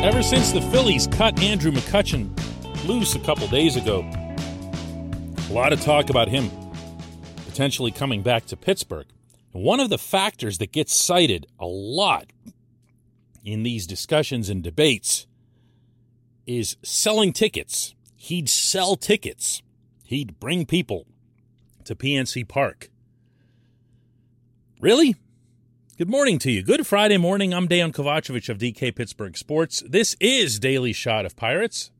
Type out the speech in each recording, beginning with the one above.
Ever since the Phillies cut Andrew McCutchen loose a couple days ago, a lot of talk about him potentially coming back to Pittsburgh. One of the factors that gets cited a lot in these discussions and debates is selling tickets. He'd sell tickets, he'd bring people to PNC Park. Really? Good morning to you. Good Friday morning. I'm Dejan Kovacevic of DK Pittsburgh Sports. This is Daily Shot of Pirates.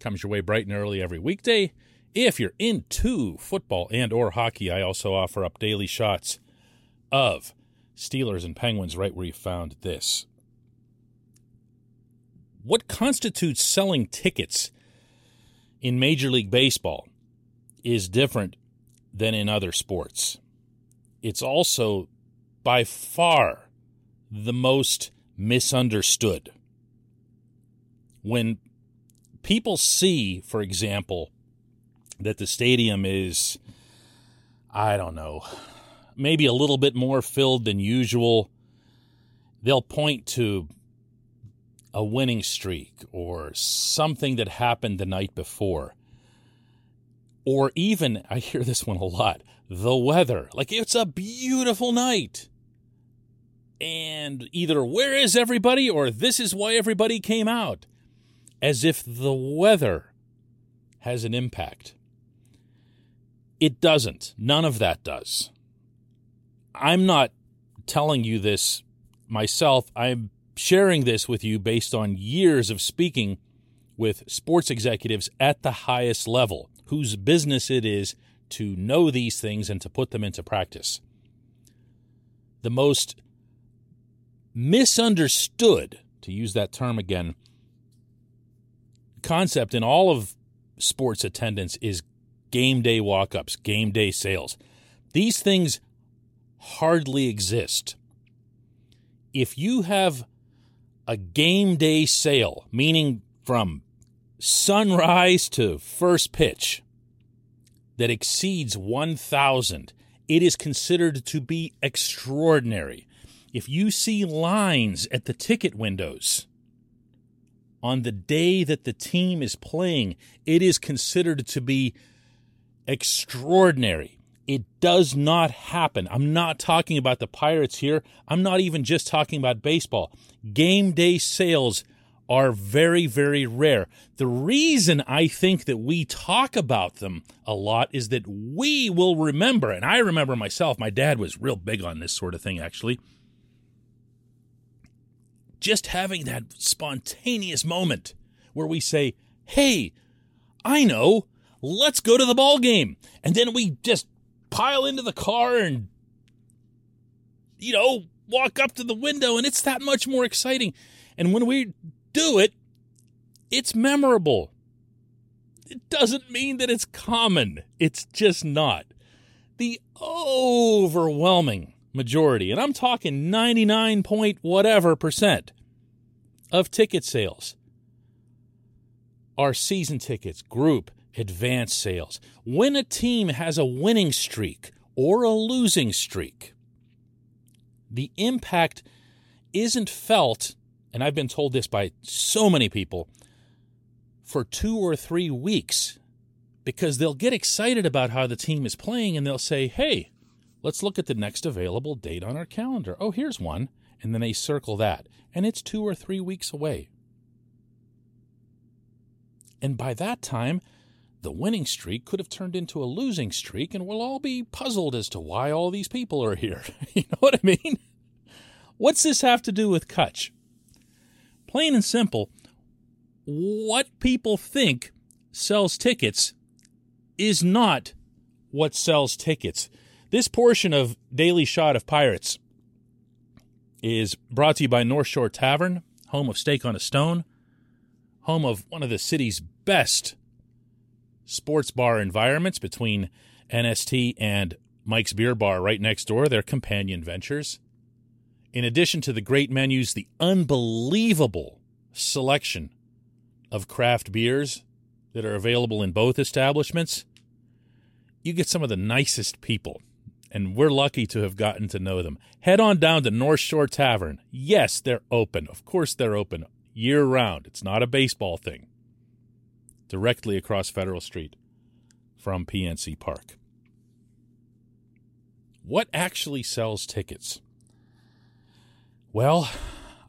Comes your way bright and early every weekday. If you're into football and or hockey, I also offer up daily shots of Steelers and Penguins right where you found this. What constitutes selling tickets in Major League Baseball is different than in other sports. It's also by far the most misunderstood. When people see, for example, that the stadium is, I don't know, maybe a little bit more filled than usual, they'll point to a winning streak or something that happened the night before. Or even, I hear this one a lot, the weather. Like it's a beautiful night and either where is everybody or this is why everybody came out, as if the weather has an impact. It doesn't. None of that does. I'm not telling you this myself. I'm sharing this with you based on years of speaking with sports executives at the highest level, whose business it is to know these things and to put them into practice. The most misunderstood, to use that term again, concept in all of sports attendance is game day walk ups, game day sales. These things hardly exist. If you have a game day sale, meaning from sunrise to first pitch, that exceeds 1,000, it is considered to be extraordinary if you see lines at the ticket windows on the day that the team is playing, it is considered to be extraordinary. It does not happen. I'm not talking about the Pirates here. I'm not even just talking about baseball. Game day sales are very, very rare. The reason I think that we talk about them a lot is that we will remember, and I remember myself, my dad was real big on this sort of thing actually just having that spontaneous moment where we say, "Hey, I know, let's go to the ball game," and then we just pile into the car and you know walk up to the window, and it's that much more exciting. And when we do it, it's memorable. It doesn't mean that it's common. It's just not. The overwhelming majority, and I'm talking 99 point whatever percent of ticket sales are season tickets, group, advance sales. When a team has a winning streak or a losing streak, the impact isn't felt, and I've been told this by so many people, for two or three weeks because they'll get excited about how the team is playing and they'll say, hey, Let's look at the next available date on our calendar. Oh, here's one. And then they circle that. And it's two or three weeks away. And by that time, the winning streak could have turned into a losing streak, and we'll all be puzzled as to why all these people are here. you know what I mean? What's this have to do with Kutch? Plain and simple, what people think sells tickets is not what sells tickets. This portion of Daily Shot of Pirates is brought to you by North Shore Tavern, home of Steak on a Stone, home of one of the city's best sports bar environments between NST and Mike's Beer Bar right next door, their companion ventures. In addition to the great menus, the unbelievable selection of craft beers that are available in both establishments, you get some of the nicest people and we're lucky to have gotten to know them. Head on down to North Shore Tavern. Yes, they're open. Of course, they're open. year round. It's not a baseball thing. Directly across Federal Street from PNC Park. What actually sells tickets? Well,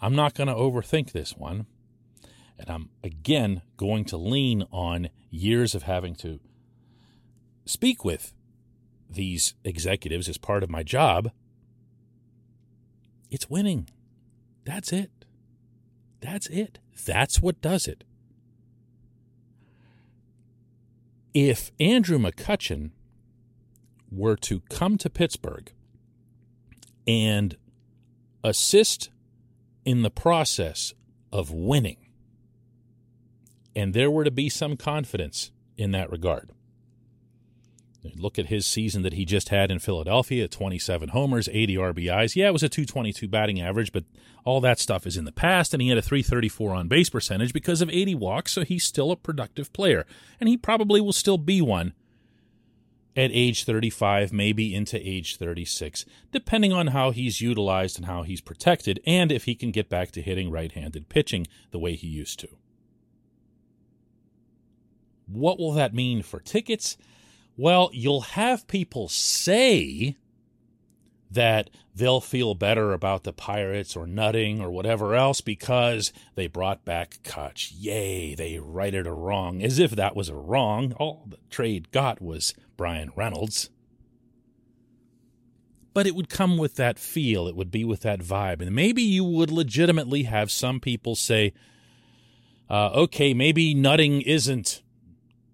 I'm not going to overthink this one. And I'm again going to lean on years of having to speak with these executives as part of my job. It's winning. That's it. That's it. That's what does it. If Andrew McCutchen were to come to Pittsburgh and assist in the process of winning, and there were to be some confidence in that regard. Look at his season that he just had in Philadelphia 27 homers, 80 RBIs. Yeah, it was a 222 batting average, but all that stuff is in the past, and he had a 334 on base percentage because of 80 walks, so he's still a productive player. And he probably will still be one at age 35, maybe into age 36, depending on how he's utilized and how he's protected, and if he can get back to hitting right handed pitching the way he used to. What will that mean for tickets? Well, you'll have people say that they'll feel better about the Pirates or Nutting or whatever else because they brought back Kutch. Yay, they righted a wrong, as if that was a wrong. All the trade got was Bryan Reynolds. But it would come with that feel, it would be with that vibe. And maybe you would legitimately have some people say, uh, okay, maybe Nutting isn't,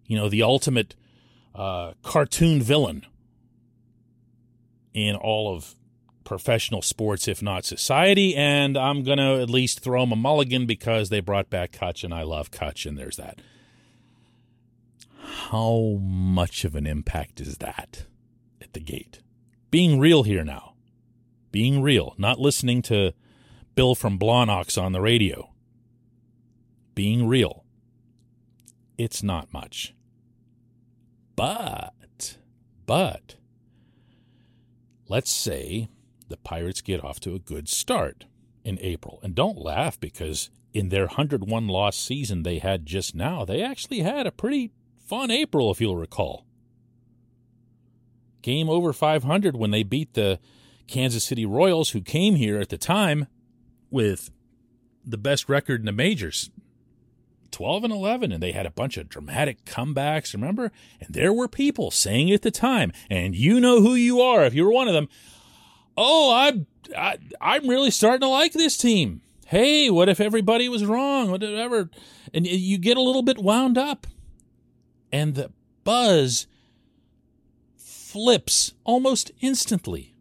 you know, the ultimate uh, cartoon villain in all of professional sports, if not society. And I'm going to at least throw them a mulligan because they brought back Kutch, and I love Kutch, and there's that. How much of an impact is that at the gate? Being real here now. Being real, not listening to Bill from Blawnox on the radio. Being real. It's not much. But, but, let's say the Pirates get off to a good start in April. And don't laugh because in their 101 loss season they had just now, they actually had a pretty fun April, if you'll recall. Game over 500 when they beat the Kansas City Royals, who came here at the time with the best record in the majors 12 and 11 and they had a bunch of dramatic comebacks remember? And there were people saying at the time and you know who you are if you were one of them. Oh i'm I, i'm really starting to like this team. Hey what if everybody was wrong? Whatever. And you get a little bit wound up and the buzz flips almost instantly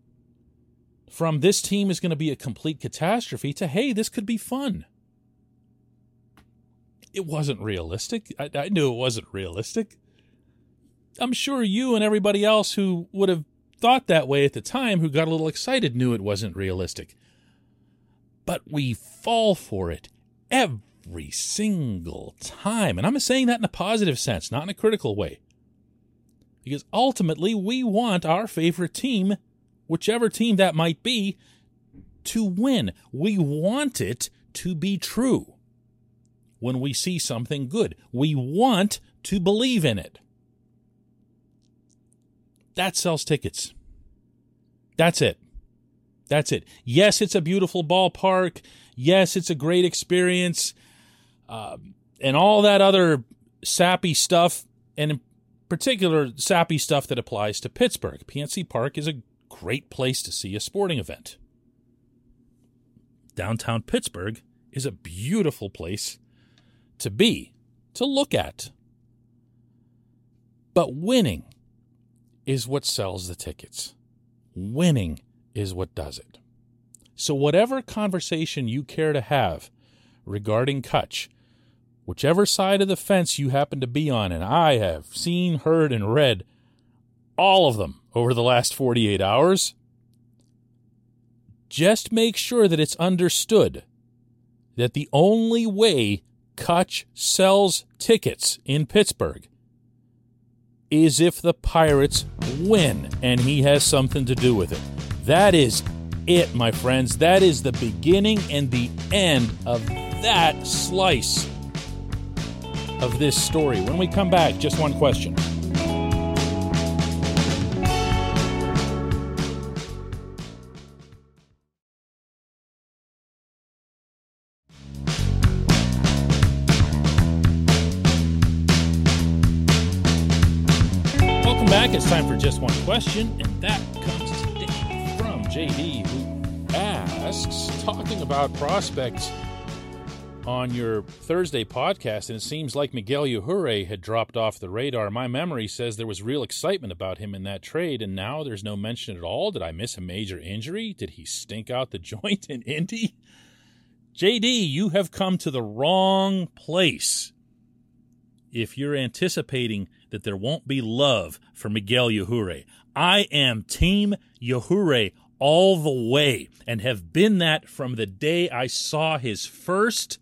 from this team is going to be a complete catastrophe to hey this could be fun it wasn't realistic. I, I knew it wasn't realistic. I'm sure you and everybody else who would have thought that way at the time, who got a little excited, knew it wasn't realistic. But we fall for it every single time. And I'm saying that in a positive sense, not in a critical way. Because ultimately, we want our favorite team, whichever team that might be, to win. We want it to be true when we see something good. We want to believe in it. That sells tickets. That's it. That's it. Yes, it's a beautiful ballpark. Yes, it's a great experience. Uh, and all that other sappy stuff, and in particular, sappy stuff that applies to Pittsburgh. PNC Park is a great place to see a sporting event. Downtown Pittsburgh is a beautiful place to be, to look at. But winning is what sells the tickets. Winning is what does it. So, whatever conversation you care to have regarding Kutch, whichever side of the fence you happen to be on, and I have seen, heard, and read all of them over the last 48 hours, just make sure that it's understood that the only way Kutch sells tickets in Pittsburgh is if the Pirates win and he has something to do with it. That is it, my friends. That is the beginning and the end of that slice of this story. When we come back, just one question. Just one question, and that comes today from JD, who asks, talking about prospects on your Thursday podcast, and it seems like Miguel Yajure had dropped off the radar. My memory says there was real excitement about him in that trade, and now there's no mention at all. Did I miss a major injury? Did he stink out the joint in Indy? JD, you have come to the wrong place if you're anticipating that there won't be love for Miguel Yajure. I am Team Yajure all the way and have been that from the day I saw his first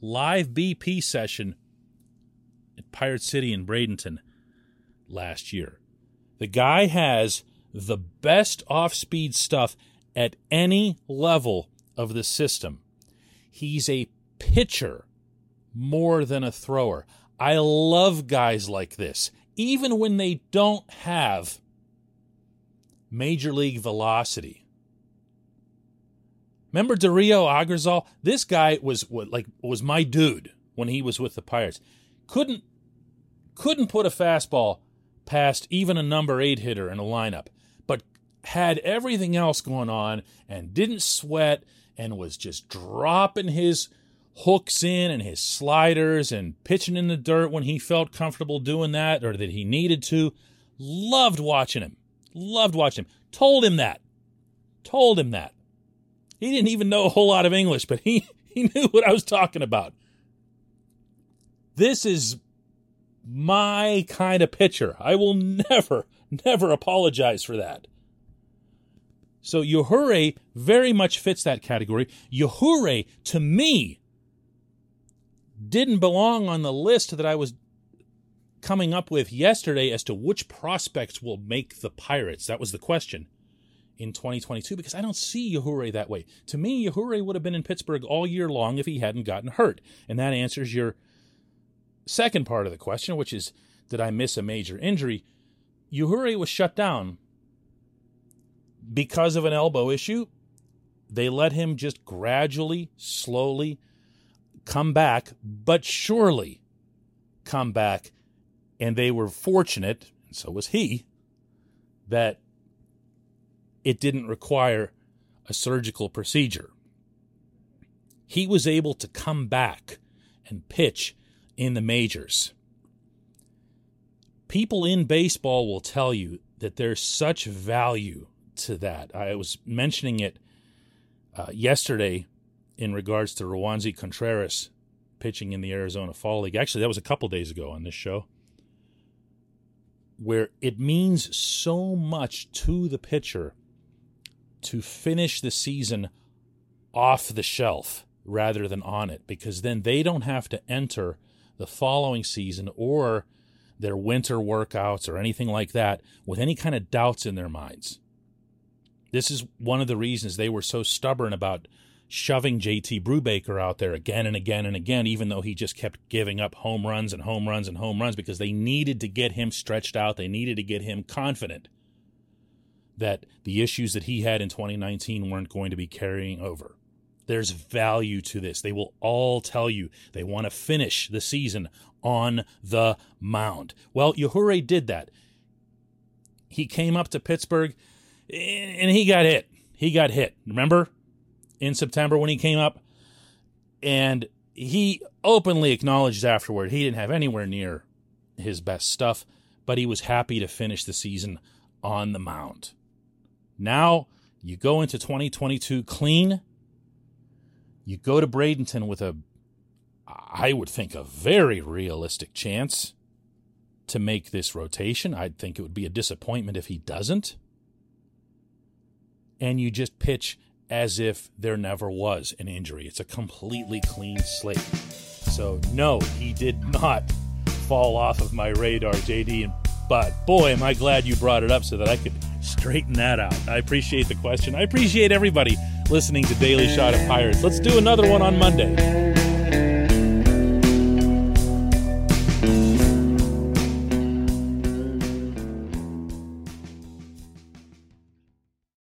live BP session at Pirate City in Bradenton last year. The guy has the best off speed stuff at any level of the system. He's a pitcher more than a thrower. I love guys like this, even when they don't have major league velocity. Remember Dario Agrazal? This guy was like was my dude when he was with the Pirates. Couldn't couldn't put a fastball past even a number 8 hitter in a lineup, but had everything else going on and didn't sweat and was just dropping his hooks in and his sliders and pitching in the dirt when he felt comfortable doing that or that he needed to. Loved watching him. Loved watching him. Told him that. Told him that. He didn't even know a whole lot of English, but he, he knew what I was talking about. This is my kind of pitcher. I will never, never apologize for that. So Yajure very much fits that category. Yajure, to me, didn't belong on the list that I was coming up with yesterday as to which prospects will make the Pirates. That was the question in 2022 because I don't see Yajure that way. To me, Yajure would have been in Pittsburgh all year long if he hadn't gotten hurt. And that answers your second part of the question, which is did I miss a major injury? Yajure was shut down because of an elbow issue. They let him just gradually, slowly come back, but surely come back. And they were fortunate, and so was he, that it didn't require a surgical procedure. He was able to come back and pitch in the majors. People in baseball will tell you that there's such value to that. I was mentioning it uh, yesterday in regards to Roansy Contreras pitching in the Arizona Fall League. Actually, that was a couple days ago on this show, where it means so much to the pitcher to finish the season off the shelf rather than on it, because then they don't have to enter the following season or their winter workouts or anything like that with any kind of doubts in their minds. This is one of the reasons they were so stubborn about shoving JT Brubaker out there again and again and again, even though he just kept giving up home runs and home runs and home runs because they needed to get him stretched out. They needed to get him confident that the issues that he had in 2019 weren't going to be carrying over. There's value to this. They will all tell you they want to finish the season on the mound. Well, Yajure did that. He came up to Pittsburgh eh, and he got hit. He got hit. Remember? In September when he came up. And he openly acknowledged afterward he didn't have anywhere near his best stuff, but he was happy to finish the season on the mound. Now you go into 2022 clean. You go to Bradenton with a, I would think, a very realistic chance to make this rotation. I'd think it would be a disappointment if he doesn't. And you just pitch as if there never was an injury. It's a completely clean slate. So, no, he did not fall off of my radar, JD. But boy, am I glad you brought it up so that I could Straighten that out. I appreciate the question. I appreciate everybody listening to Daily Shot of Pirates. Let's do another one on Monday.